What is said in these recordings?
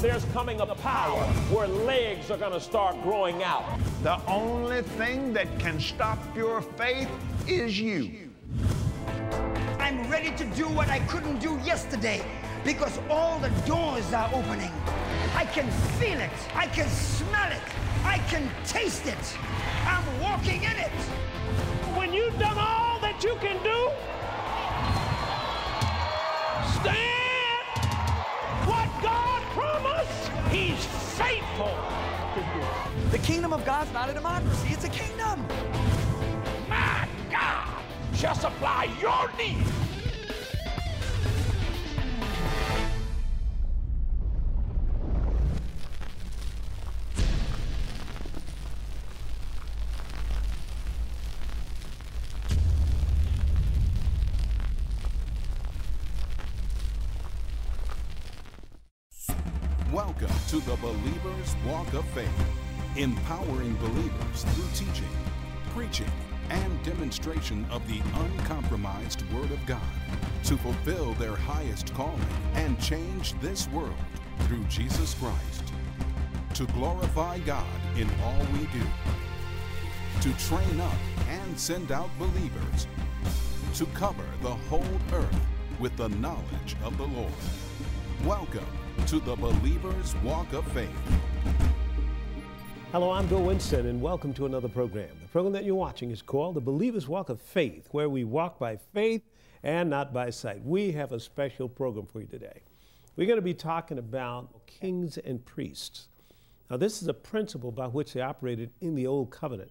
there's coming a power where legs are going to start growing out. The only thing that can stop your faith is you. I'm ready to do what I couldn't do yesterday because all the doors are opening. I can feel it. I can smell it. I can taste it. I'm walking in it. When you've done all that you can do, stand. He's faithful to. The kingdom of God's not a democracy, it's a kingdom. My God shall supply your needs. To the Believer's Walk of Faith, empowering believers through teaching, preaching, and demonstration of the uncompromised Word of God to fulfill their highest calling and change this world through Jesus Christ. To glorify God in all we do. To train up and send out believers. To cover the whole earth with the knowledge of the Lord. Welcome to the Believer's Walk of Faith. Hello, I'm Bill Winston, and welcome to another program. The program that you're watching is called The Believer's Walk of Faith, where we walk by faith and not by sight. We have a special program for you today. We're going to be talking about kings and priests. Now, this is a principle by which they operated in the Old Covenant,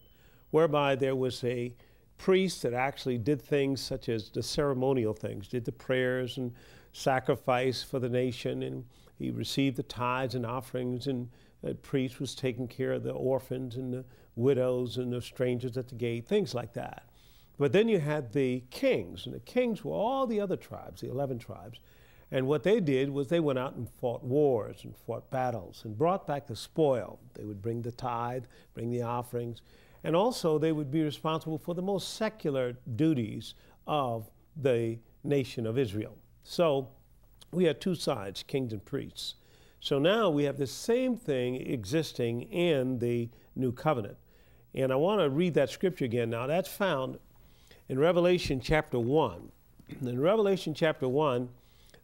whereby there was a priest that actually did things such as the ceremonial things, did the prayers and sacrifice for the nation, and he received the tithes and offerings, and the priest was taking care of the orphans and the widows and the strangers at the gate, things like that. But then you had the kings, and the kings were all the other tribes, the 11 tribes. And what they did was they went out and fought wars and fought battles and brought back the spoil. They would bring the tithe, bring the offerings, and also they would be responsible for the most secular duties of the nation of Israel. So we had two sides, kings and priests. So now we have the same thing existing in the new covenant. And I want to read that scripture again. Now, that's found in Revelation chapter 1. In Revelation chapter 1,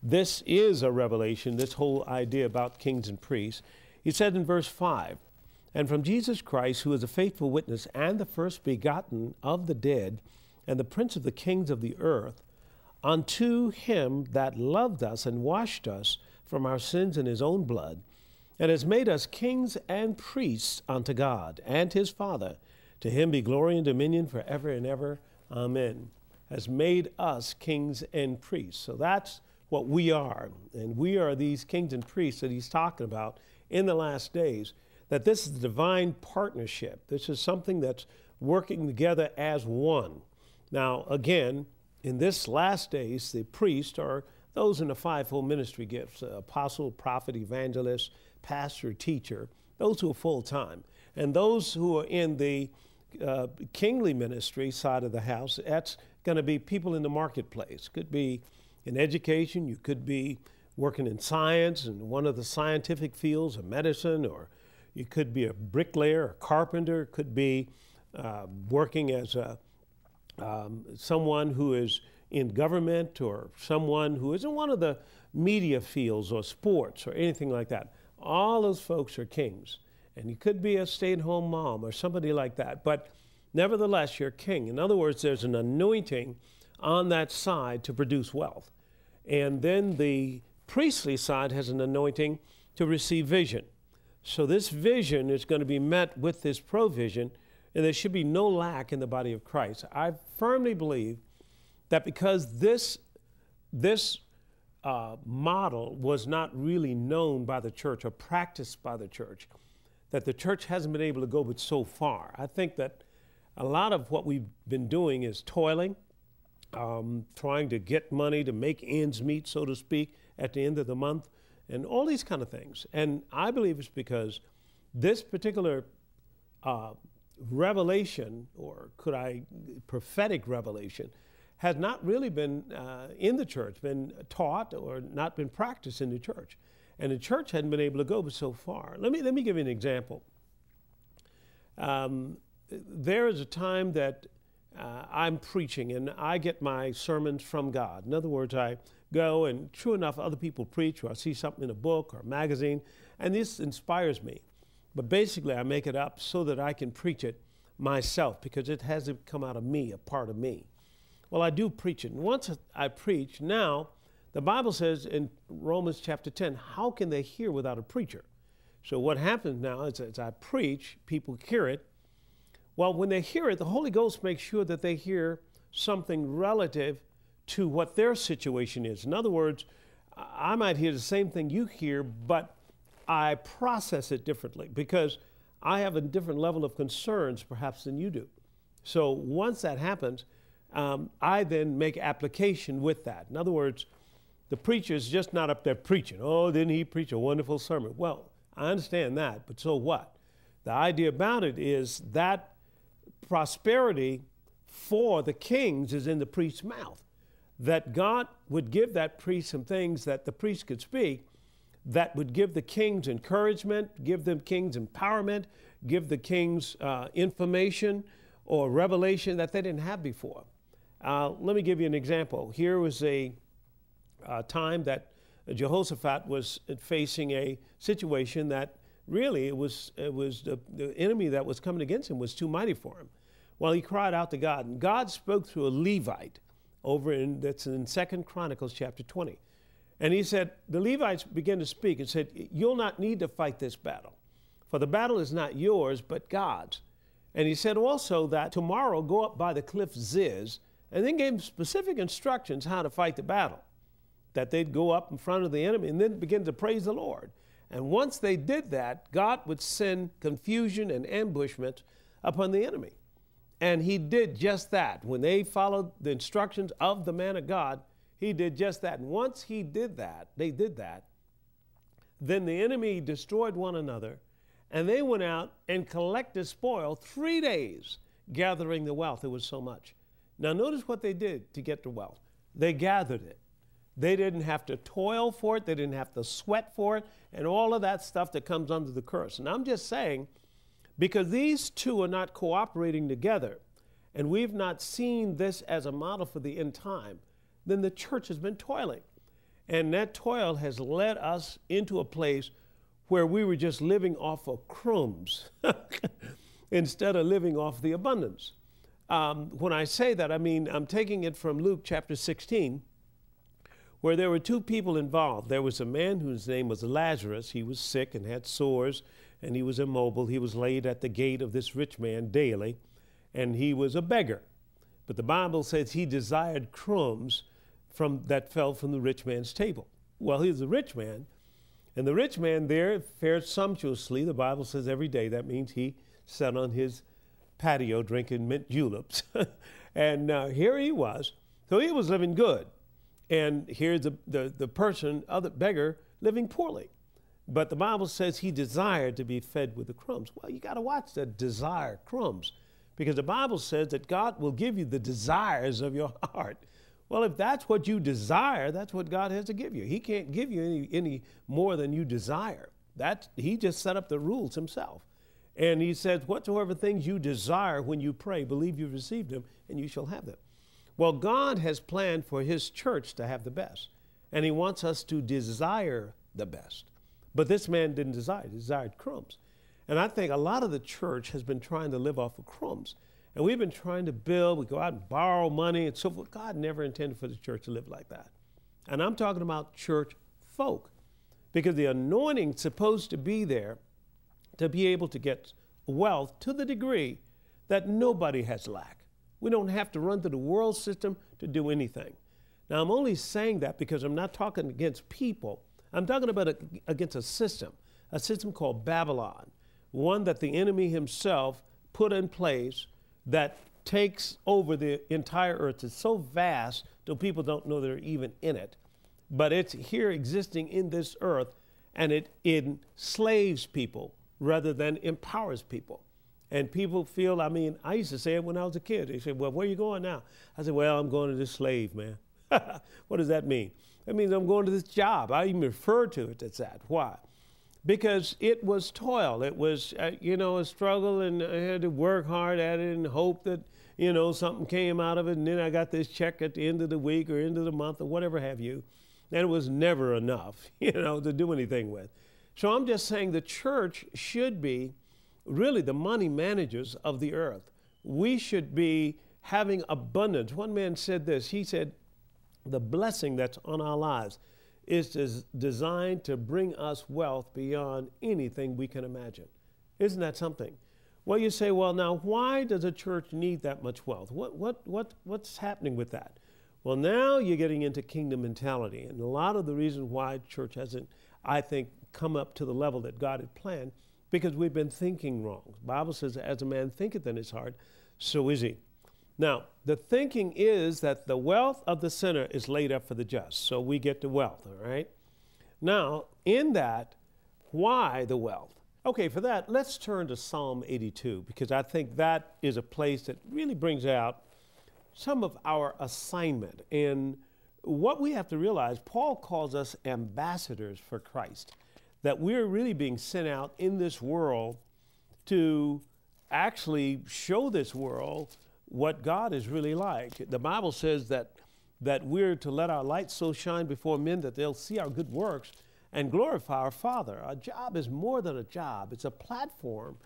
this is a revelation, this whole idea about kings and priests. He said in verse 5 And from Jesus Christ, who is a faithful witness and the first begotten of the dead, and the prince of the kings of the earth, unto him that loved us and washed us from our sins in his own blood, and has made us kings and priests unto God and his Father. To him be glory and dominion forever and ever. Amen. Has made us kings and priests. So that's what we are. And we are these kings and priests that he's talking about in the last days. That this is the divine partnership. This is something that's working together as one. Now, again, in this last days, the priests are those in the fivefold ministry gifts uh, apostle, prophet, evangelist, pastor, teacher, those who are full time. And those who are in the uh, kingly ministry side of the house, that's going to be people in the marketplace. Could be in education, you could be working in science and one of the scientific fields of medicine, or you could be a bricklayer, a carpenter, could be uh, working as a um, someone who is in government or someone who is in one of the media fields or sports or anything like that. All those folks are kings. And you could be a stay at home mom or somebody like that. But nevertheless, you're king. In other words, there's an anointing on that side to produce wealth. And then the priestly side has an anointing to receive vision. So this vision is going to be met with this provision, and there should be no lack in the body of Christ. I firmly believe that because this, this uh, model was not really known by the church or practiced by the church, that the church hasn't been able to go but so far. I think that a lot of what we've been doing is toiling, um, trying to get money to make ends meet, so to speak, at the end of the month, and all these kind of things. And I believe it's because this particular uh, revelation, or could I, prophetic revelation, has not really been uh, in the church, been taught or not been practiced in the church. And the church hadn't been able to go so far. Let me, let me give you an example. Um, there is a time that uh, I'm preaching and I get my sermons from God. In other words, I go and true enough, other people preach or I see something in a book or a magazine, and this inspires me. But basically, I make it up so that I can preach it myself because it hasn't come out of me, a part of me. Well, I do preach it. And once I preach, now the Bible says in Romans chapter 10, how can they hear without a preacher? So what happens now is as I preach, people hear it. Well, when they hear it, the Holy Ghost makes sure that they hear something relative to what their situation is. In other words, I might hear the same thing you hear, but I process it differently because I have a different level of concerns perhaps than you do. So once that happens, um, I then make application with that. In other words, the preacher is just not up there preaching. Oh, didn't he preach a wonderful sermon? Well, I understand that, but so what? The idea about it is that prosperity for the kings is in the priest's mouth. That God would give that priest some things that the priest could speak that would give the kings encouragement, give the kings empowerment, give the kings uh, information or revelation that they didn't have before. Uh, let me give you an example. Here was a, a time that Jehoshaphat was facing a situation that really it was, it was the, the enemy that was coming against him was too mighty for him. Well, he cried out to God, and God spoke through a Levite over in that's in Second Chronicles chapter 20. And he said, the Levites began to speak and said, You'll not need to fight this battle, for the battle is not yours, but God's. And he said also that tomorrow go up by the cliff Ziz, and then gave specific instructions how to fight the battle. That they'd go up in front of the enemy and then begin to praise the Lord. And once they did that, God would send confusion and ambushment upon the enemy. And he did just that. When they followed the instructions of the man of God, he did just that. And once he did that, they did that, then the enemy destroyed one another, and they went out and collected spoil three days, gathering the wealth. It was so much. Now, notice what they did to get the wealth. They gathered it. They didn't have to toil for it, they didn't have to sweat for it, and all of that stuff that comes under the curse. And I'm just saying, because these two are not cooperating together, and we've not seen this as a model for the end time, then the church has been toiling. And that toil has led us into a place where we were just living off of crumbs instead of living off the abundance. Um, when I say that, I mean I'm taking it from Luke chapter 16, where there were two people involved. There was a man whose name was Lazarus. He was sick and had sores, and he was immobile. He was laid at the gate of this rich man daily, and he was a beggar. But the Bible says he desired crumbs from, that fell from the rich man's table. Well, he was a rich man, and the rich man there fared sumptuously. The Bible says every day. That means he sat on his patio drinking mint juleps. and uh, here he was. So he was living good. And here's the, the, the person, other beggar, living poorly. But the Bible says he desired to be fed with the crumbs. Well, you got to watch that desire crumbs because the Bible says that God will give you the desires of your heart. Well, if that's what you desire, that's what God has to give you. He can't give you any, any more than you desire. That, he just set up the rules himself. And he says, Whatsoever things you desire when you pray, believe you've received them, and you shall have them. Well, God has planned for his church to have the best, and he wants us to desire the best. But this man didn't desire, he desired crumbs. And I think a lot of the church has been trying to live off of crumbs. And we've been trying to build, we go out and borrow money and so forth. God never intended for the church to live like that. And I'm talking about church folk because the anointing's supposed to be there to be able to get wealth to the degree that nobody has lack. We don't have to run through the world system to do anything. Now, I'm only saying that because I'm not talking against people. I'm talking about a, against a system, a system called Babylon, one that the enemy himself put in place that takes over the entire earth. It's so vast that people don't know they're even in it. But it's here existing in this earth, and it enslaves people rather than empowers people. And people feel, I mean, I used to say it when I was a kid. They said, Well, where are you going now? I said, Well, I'm going to this slave, man. what does that mean? That means I'm going to this job. I even refer to it as that. Why? Because it was toil. It was, uh, you know, a struggle, and I had to work hard at it and hope that, you know, something came out of it. And then I got this check at the end of the week or end of the month or whatever have you. And it was never enough, you know, to do anything with. So I'm just saying the church should be really the money managers of the earth. We should be having abundance. One man said this he said, The blessing that's on our lives is des- designed to bring us wealth beyond anything we can imagine. Isn't that something? Well, you say, well, now, why does a church need that much wealth? What, what, what, what's happening with that? Well, now you're getting into kingdom mentality. And a lot of the reason why church hasn't, I think, come up to the level that God had planned because we've been thinking wrong. The Bible says, as a man thinketh in his heart, so is he. Now, the thinking is that the wealth of the sinner is laid up for the just. So we get the wealth, all right? Now, in that, why the wealth? Okay, for that, let's turn to Psalm 82 because I think that is a place that really brings out some of our assignment. And what we have to realize, Paul calls us ambassadors for Christ that we're really being sent out in this world to actually show this world what God is really like. The Bible says that, that we're to let our light so shine before men that they'll see our good works and glorify our Father. Our job is more than a job, it's a platform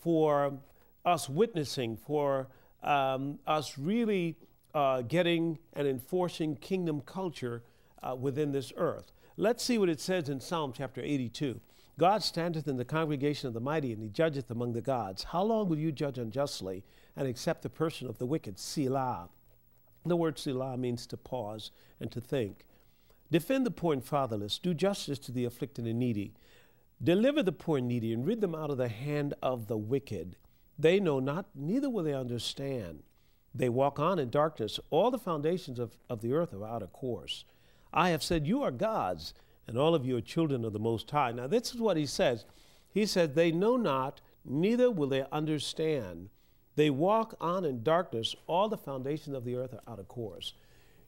for us witnessing, for um, us really uh, getting and enforcing kingdom culture uh, within this earth. Let's see what it says in Psalm chapter 82. God standeth in the congregation of the mighty, and he judgeth among the gods. How long will you judge unjustly and accept the person of the wicked? Selah. The word Selah means to pause and to think. Defend the poor and fatherless. Do justice to the afflicted and needy. Deliver the poor and needy, and rid them out of the hand of the wicked. They know not, neither will they understand. They walk on in darkness. All the foundations of, of the earth are out of course. I have said, You are gods, and all of you are children of the Most High. Now, this is what he says. He said, They know not, neither will they understand. They walk on in darkness. All the foundations of the earth are out of course.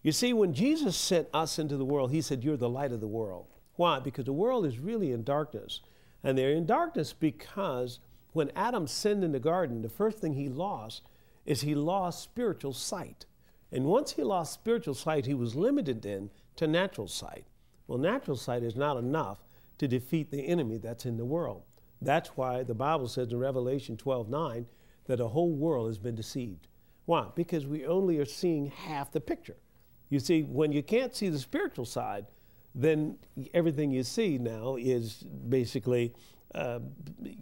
You see, when Jesus sent us into the world, he said, You're the light of the world. Why? Because the world is really in darkness. And they're in darkness because when Adam sinned in the garden, the first thing he lost is he lost spiritual sight. And once he lost spiritual sight, he was limited then to natural sight. Well, natural sight is not enough to defeat the enemy that's in the world. That's why the Bible says in Revelation 12 9 that the whole world has been deceived. Why? Because we only are seeing half the picture. You see, when you can't see the spiritual side, then everything you see now is basically, uh,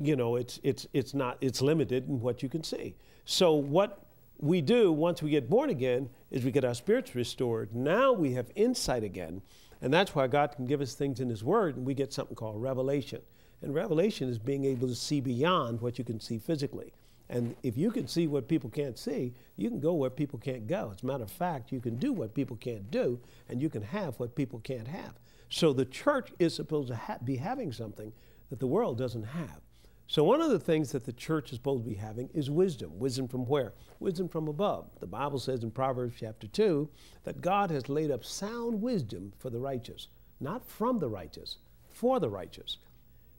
you know, it's, it's, it's not, it's limited in what you can see. So what we do once we get born again is we get our spirits restored. Now we have insight again. And that's why God can give us things in His Word, and we get something called revelation. And revelation is being able to see beyond what you can see physically. And if you can see what people can't see, you can go where people can't go. As a matter of fact, you can do what people can't do, and you can have what people can't have. So the church is supposed to ha- be having something that the world doesn't have. So, one of the things that the church is supposed to be having is wisdom. Wisdom from where? Wisdom from above. The Bible says in Proverbs chapter 2 that God has laid up sound wisdom for the righteous, not from the righteous, for the righteous.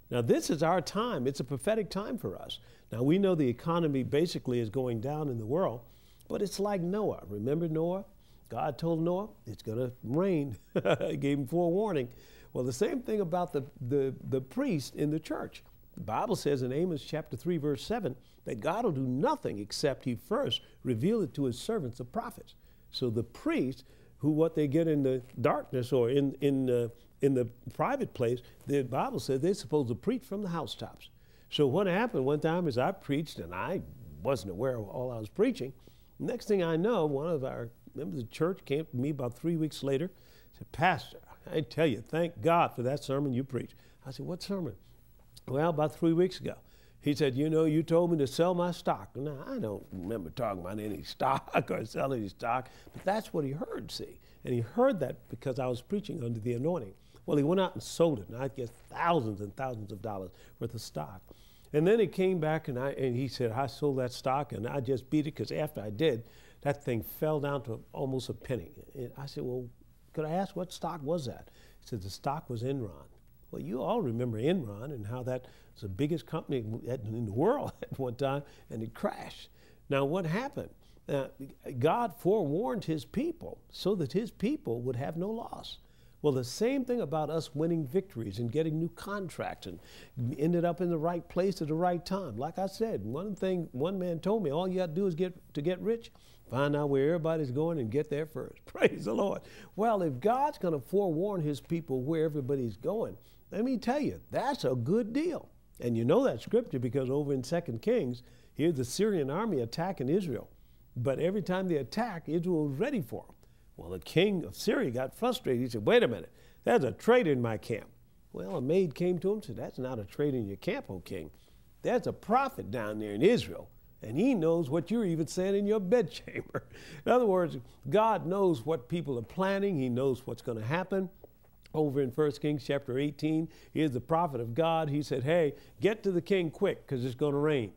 Now, this is our time. It's a prophetic time for us. Now, we know the economy basically is going down in the world, but it's like Noah. Remember Noah? God told Noah it's going to rain. he gave him forewarning. Well, the same thing about the, the, the priest in the church. The Bible says in Amos chapter 3, verse 7, that God will do nothing except he first reveal it to his servants, the prophets. So the priests, who what they get in the darkness or in, in, uh, in the private place, the Bible says they're supposed to preach from the housetops. So what happened one time is I preached and I wasn't aware of all I was preaching. Next thing I know, one of our members of the church came to me about three weeks later, said, Pastor, I tell you, thank God for that sermon you preached. I said, What sermon? Well, about three weeks ago. He said, You know, you told me to sell my stock. Now, I don't remember talking about any stock or selling any stock, but that's what he heard, see. And he heard that because I was preaching under the anointing. Well, he went out and sold it, and I guess thousands and thousands of dollars worth of stock. And then he came back and, I, and he said, I sold that stock and I just beat it because after I did, that thing fell down to almost a penny. And I said, Well, could I ask what stock was that? He said, The stock was Enron. Well, you all remember Enron and how that was the biggest company in the world at one time, and it crashed. Now, what happened? Uh, God forewarned his people so that his people would have no loss. Well, the same thing about us winning victories and getting new contracts and ended up in the right place at the right time. Like I said, one thing one man told me, all you got to do is get to get rich, find out where everybody's going and get there first. Praise the Lord. Well, if God's going to forewarn his people where everybody's going, let me tell you, that's a good deal. And you know that scripture because over in 2 Kings, here's the Syrian army attacking Israel. But every time they attack, Israel was ready for them. Well, the king of Syria got frustrated. He said, Wait a minute, there's a traitor in my camp. Well, a maid came to him and said, That's not a traitor in your camp, O king. There's a prophet down there in Israel, and he knows what you're even saying in your bedchamber. in other words, God knows what people are planning, He knows what's going to happen. Over in 1 Kings chapter 18, here's the prophet of God. He said, Hey, get to the king quick because it's going to rain.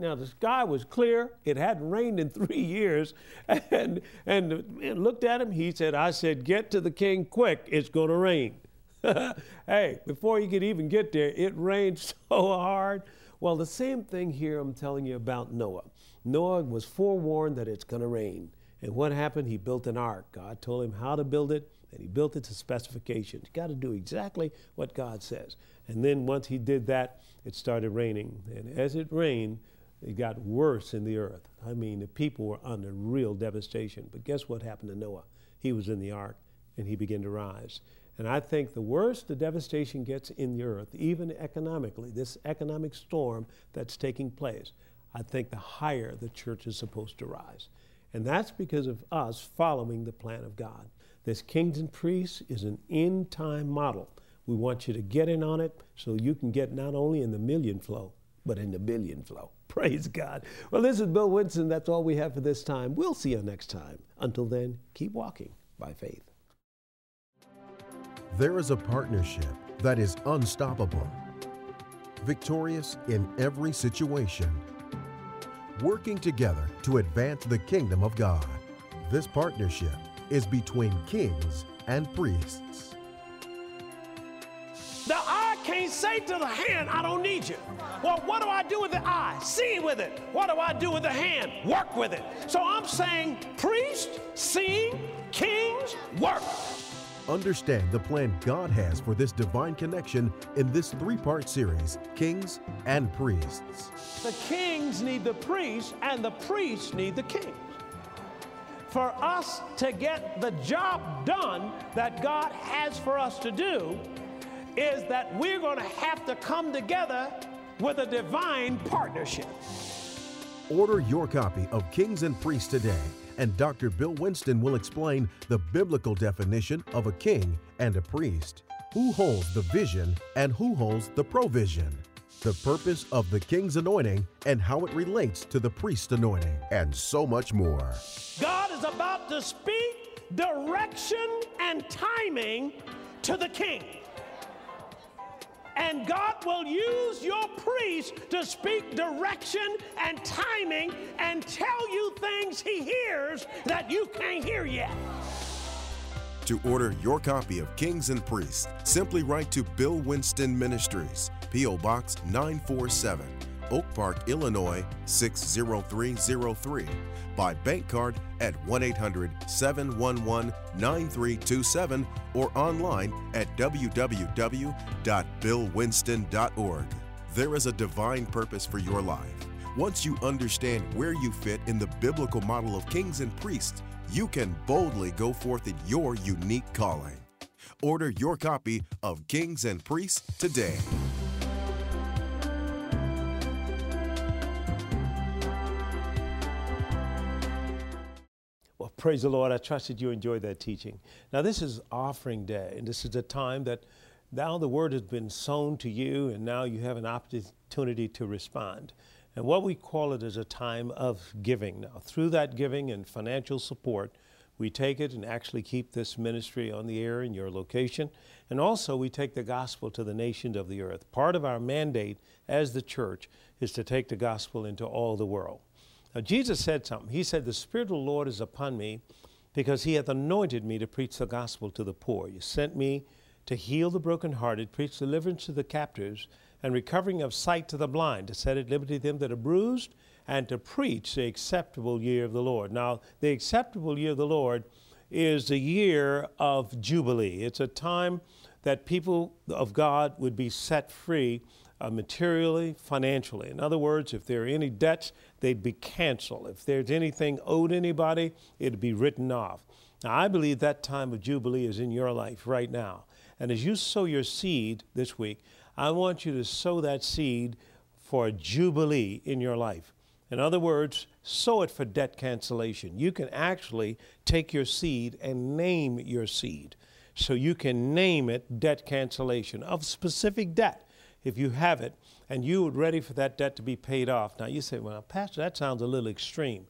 Now the sky was clear. It hadn't rained in three years. And, and, and looked at him. He said, I said, get to the king quick. It's going to rain. hey, before you could even get there, it rained so hard. Well, the same thing here I'm telling you about Noah. Noah was forewarned that it's going to rain. And what happened? He built an ark. God told him how to build it, and he built it to specifications. You got to do exactly what God says. And then once he did that, it started raining. And as it rained, it got worse in the earth. I mean, the people were under real devastation. But guess what happened to Noah? He was in the ark and he began to rise. And I think the worse the devastation gets in the earth, even economically, this economic storm that's taking place, I think the higher the church is supposed to rise. And that's because of us following the plan of God. This kings and priests is an end time model. We want you to get in on it so you can get not only in the million flow, but in the billion flow. Praise God. Well, this is Bill Winston. That's all we have for this time. We'll see you next time. Until then, keep walking by faith. There is a partnership that is unstoppable, victorious in every situation, working together to advance the kingdom of God. This partnership is between kings and priests. The eye can't say to the hand, I don't need you. Well, what do I do with the eye? See with it. What do I do with the hand? Work with it. So I'm saying priest, seeing, kings, work. Understand the plan God has for this divine connection in this three part series Kings and Priests. The kings need the priests, and the priests need the kings. For us to get the job done that God has for us to do, is that we're going to have to come together with a divine partnership. Order your copy of Kings and Priests today, and Dr. Bill Winston will explain the biblical definition of a king and a priest, who holds the vision and who holds the provision, the purpose of the king's anointing and how it relates to the priest's anointing, and so much more. God is about to speak direction and timing to the king. And God will use your priest to speak direction and timing and tell you things he hears that you can't hear yet. To order your copy of Kings and Priests, simply write to Bill Winston Ministries, P.O. Box 947, Oak Park, Illinois 60303 by bank card at 1 800 711 9327 or online at www.billwinston.org. There is a divine purpose for your life. Once you understand where you fit in the biblical model of kings and priests, you can boldly go forth in your unique calling. Order your copy of Kings and Priests today. Praise the Lord. I trust that you enjoyed that teaching. Now, this is offering day, and this is a time that now the word has been sown to you, and now you have an opportunity to respond. And what we call it is a time of giving. Now, through that giving and financial support, we take it and actually keep this ministry on the air in your location. And also, we take the gospel to the nations of the earth. Part of our mandate as the church is to take the gospel into all the world. Now, Jesus said something. He said, The Spirit of the Lord is upon me because he hath anointed me to preach the gospel to the poor. He sent me to heal the brokenhearted, preach deliverance to the captives, and recovering of sight to the blind, to set at liberty them that are bruised, and to preach the acceptable year of the Lord. Now, the acceptable year of the Lord is the year of Jubilee. It's a time that people of God would be set free uh, materially, financially. In other words, if there are any debts, they'd be canceled. If there's anything owed anybody, it'd be written off. Now, I believe that time of Jubilee is in your life right now. And as you sow your seed this week, I want you to sow that seed for a Jubilee in your life. In other words, sow it for debt cancellation. You can actually take your seed and name your seed. So you can name it debt cancellation of specific debt if you have it and you are ready for that debt to be paid off. Now you say, well, Pastor, that sounds a little extreme.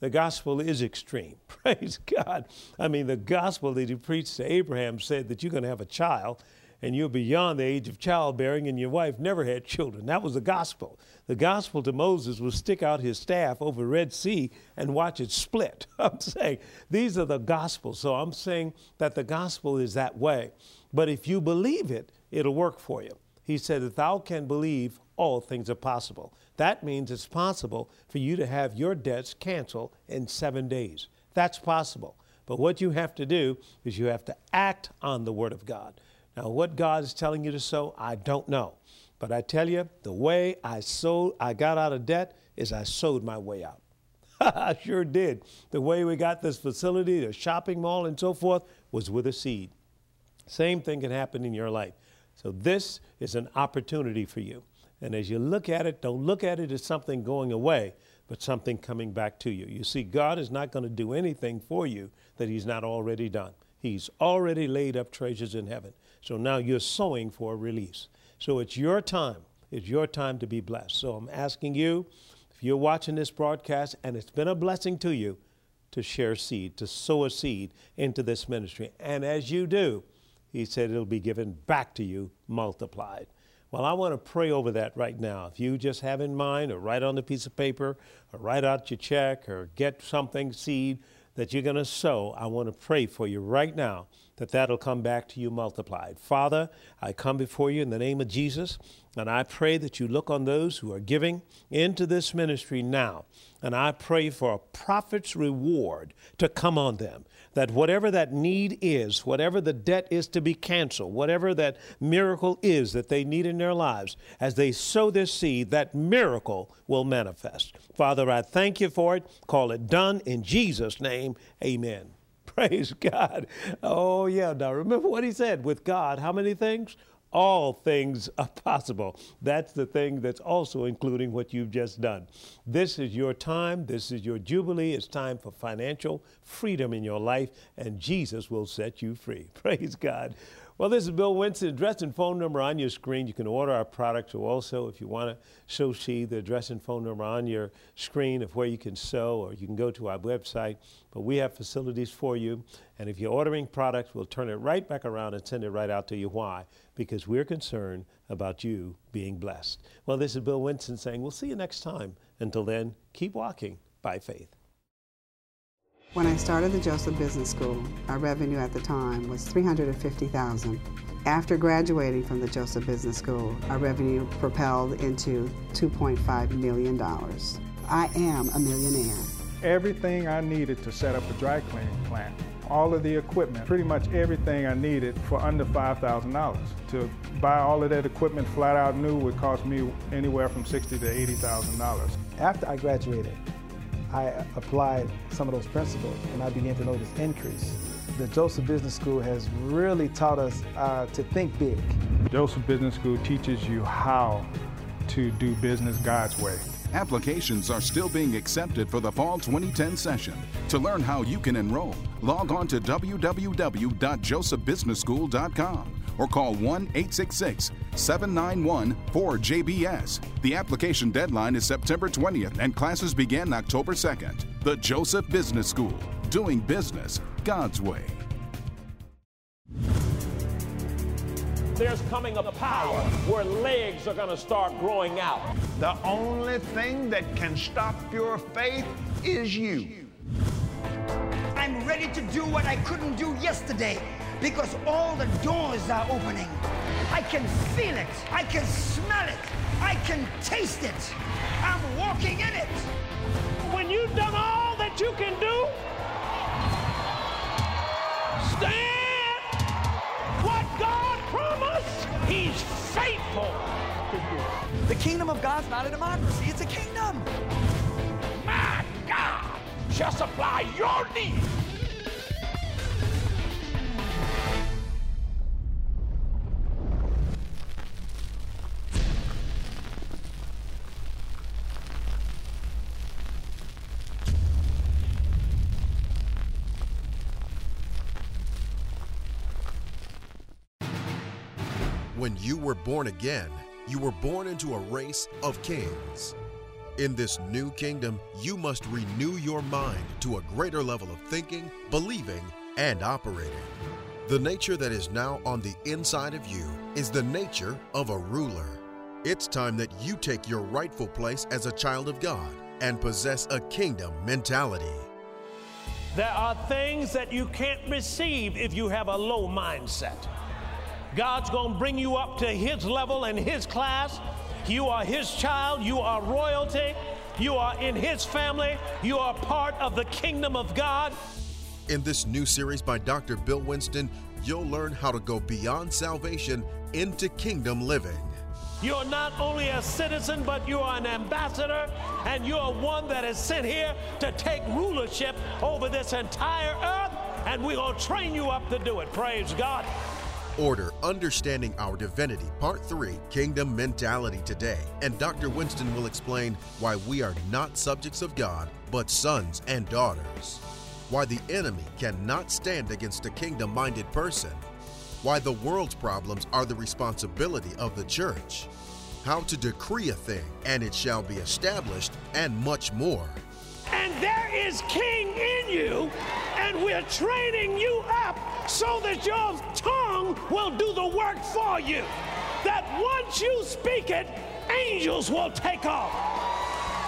The gospel is extreme. Praise God. I mean, the gospel that he preached to Abraham said that you're going to have a child and you're beyond the age of childbearing and your wife never had children. That was the gospel. The gospel to Moses was stick out his staff over Red Sea and watch it split. I'm saying these are the gospels. So I'm saying that the gospel is that way. But if you believe it, it'll work for you. He said, If thou can believe, all things are possible. That means it's possible for you to have your debts canceled in seven days. That's possible. But what you have to do is you have to act on the Word of God. Now, what God is telling you to sow, I don't know. But I tell you, the way I sowed, I got out of debt is I sowed my way out. I sure did. The way we got this facility, the shopping mall, and so forth was with a seed. Same thing can happen in your life. So this is an opportunity for you. And as you look at it, don't look at it as something going away, but something coming back to you. You see, God is not going to do anything for you that He's not already done. He's already laid up treasures in heaven. So now you're sowing for a release. So it's your time. It's your time to be blessed. So I'm asking you, if you're watching this broadcast and it's been a blessing to you, to share seed, to sow a seed into this ministry. And as you do, he said it'll be given back to you multiplied. Well, I want to pray over that right now. If you just have in mind, or write on a piece of paper, or write out your check, or get something, seed that you're going to sow, I want to pray for you right now that that'll come back to you multiplied. Father, I come before you in the name of Jesus, and I pray that you look on those who are giving into this ministry now. And I pray for a prophet's reward to come on them that whatever that need is, whatever the debt is to be canceled, whatever that miracle is that they need in their lives, as they sow this seed, that miracle will manifest. Father, I thank you for it. Call it done in Jesus' name. Amen. Praise God. Oh, yeah. Now remember what he said with God, how many things? All things are possible. That's the thing that's also including what you've just done. This is your time. This is your jubilee. It's time for financial freedom in your life, and Jesus will set you free. Praise God. Well, this is Bill Winston. Address and phone number on your screen. You can order our products, or also, if you want to sow seed, the address and phone number on your screen of where you can sow or you can go to our website. But we have facilities for you. And if you're ordering products, we'll turn it right back around and send it right out to you. Why? Because we're concerned about you being blessed. Well, this is Bill Winston saying, we'll see you next time. Until then, keep walking by faith. When I started the Joseph Business School, our revenue at the time was 350,000. After graduating from the Joseph Business School, our revenue propelled into 2.5 million dollars. I am a millionaire. Everything I needed to set up a dry cleaning plant, all of the equipment, pretty much everything I needed for under $5,000. To buy all of that equipment flat out new would cost me anywhere from $60,000 to $80,000. After I graduated, I applied some of those principles and I began to notice increase. The Joseph Business School has really taught us uh, to think big. Joseph Business School teaches you how to do business God's way. Applications are still being accepted for the fall 2010 session. To learn how you can enroll, log on to www.josephbusinessschool.com or call 1 866 791 4JBS. The application deadline is September 20th and classes begin October 2nd. The Joseph Business School, doing business God's way. there's coming a power where legs are going to start growing out. The only thing that can stop your faith is you. I'm ready to do what I couldn't do yesterday because all the doors are opening. I can feel it. I can smell it. I can taste it. I'm walking in it. When you've done all that you can do, stand. What God promised, He's faithful to do. The kingdom of God's not a democracy, it's a kingdom. My God shall supply your needs. You were born again, you were born into a race of kings. In this new kingdom, you must renew your mind to a greater level of thinking, believing, and operating. The nature that is now on the inside of you is the nature of a ruler. It's time that you take your rightful place as a child of God and possess a kingdom mentality. There are things that you can't receive if you have a low mindset. God's going to bring you up to His level and His class. You are His child. You are royalty. You are in His family. You are part of the kingdom of God. In this new series by Dr. Bill Winston, you'll learn how to go beyond salvation into kingdom living. You're not only a citizen, but you are an ambassador, and you are one that is sent here to take rulership over this entire earth, and we're going to train you up to do it. Praise God. Order Understanding Our Divinity, Part 3 Kingdom Mentality today, and Dr. Winston will explain why we are not subjects of God, but sons and daughters. Why the enemy cannot stand against a kingdom minded person. Why the world's problems are the responsibility of the church. How to decree a thing and it shall be established, and much more. And there is king in you, and we're training you up so that your tongue will do the work for you. That once you speak it, angels will take off.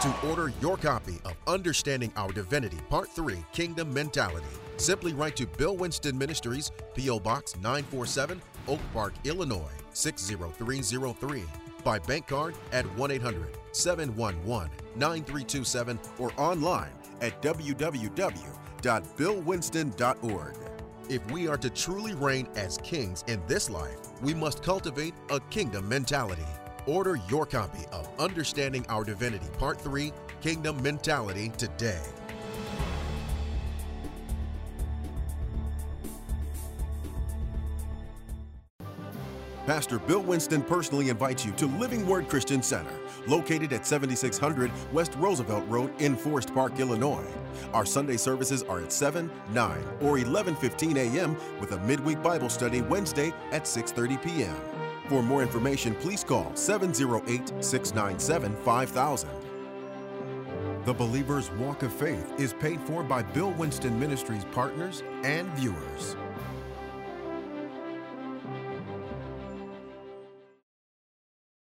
To order your copy of Understanding Our Divinity, Part 3 Kingdom Mentality, simply write to Bill Winston Ministries, P.O. Box 947, Oak Park, Illinois 60303. By bank card at 1 800 711 9327 or online at www.billwinston.org. If we are to truly reign as kings in this life, we must cultivate a kingdom mentality. Order your copy of Understanding Our Divinity Part 3 Kingdom Mentality today. Pastor Bill Winston personally invites you to Living Word Christian Center, located at 7600 West Roosevelt Road in Forest Park, Illinois. Our Sunday services are at 7, 9, or 11:15 a.m. with a midweek Bible study Wednesday at 6:30 p.m. For more information, please call 708-697-5000. The Believer's Walk of Faith is paid for by Bill Winston Ministries partners and viewers.